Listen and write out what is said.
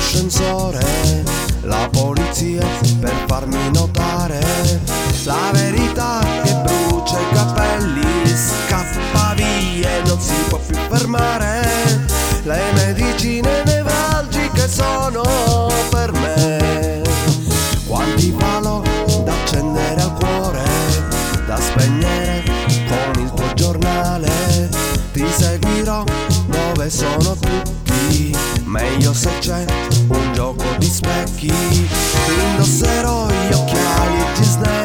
l'ascensore, la polizia per farmi notare la verità che brucia i capelli, scappa via e non si può più fermare. Le medicine nevralgiche sono per me. Quanti palo da accendere al cuore, da spegnere con il tuo giornale, ti seguirò dove sono tutti Meglio se c'è un gioco di specchi. Indosserò gli occhiali Disney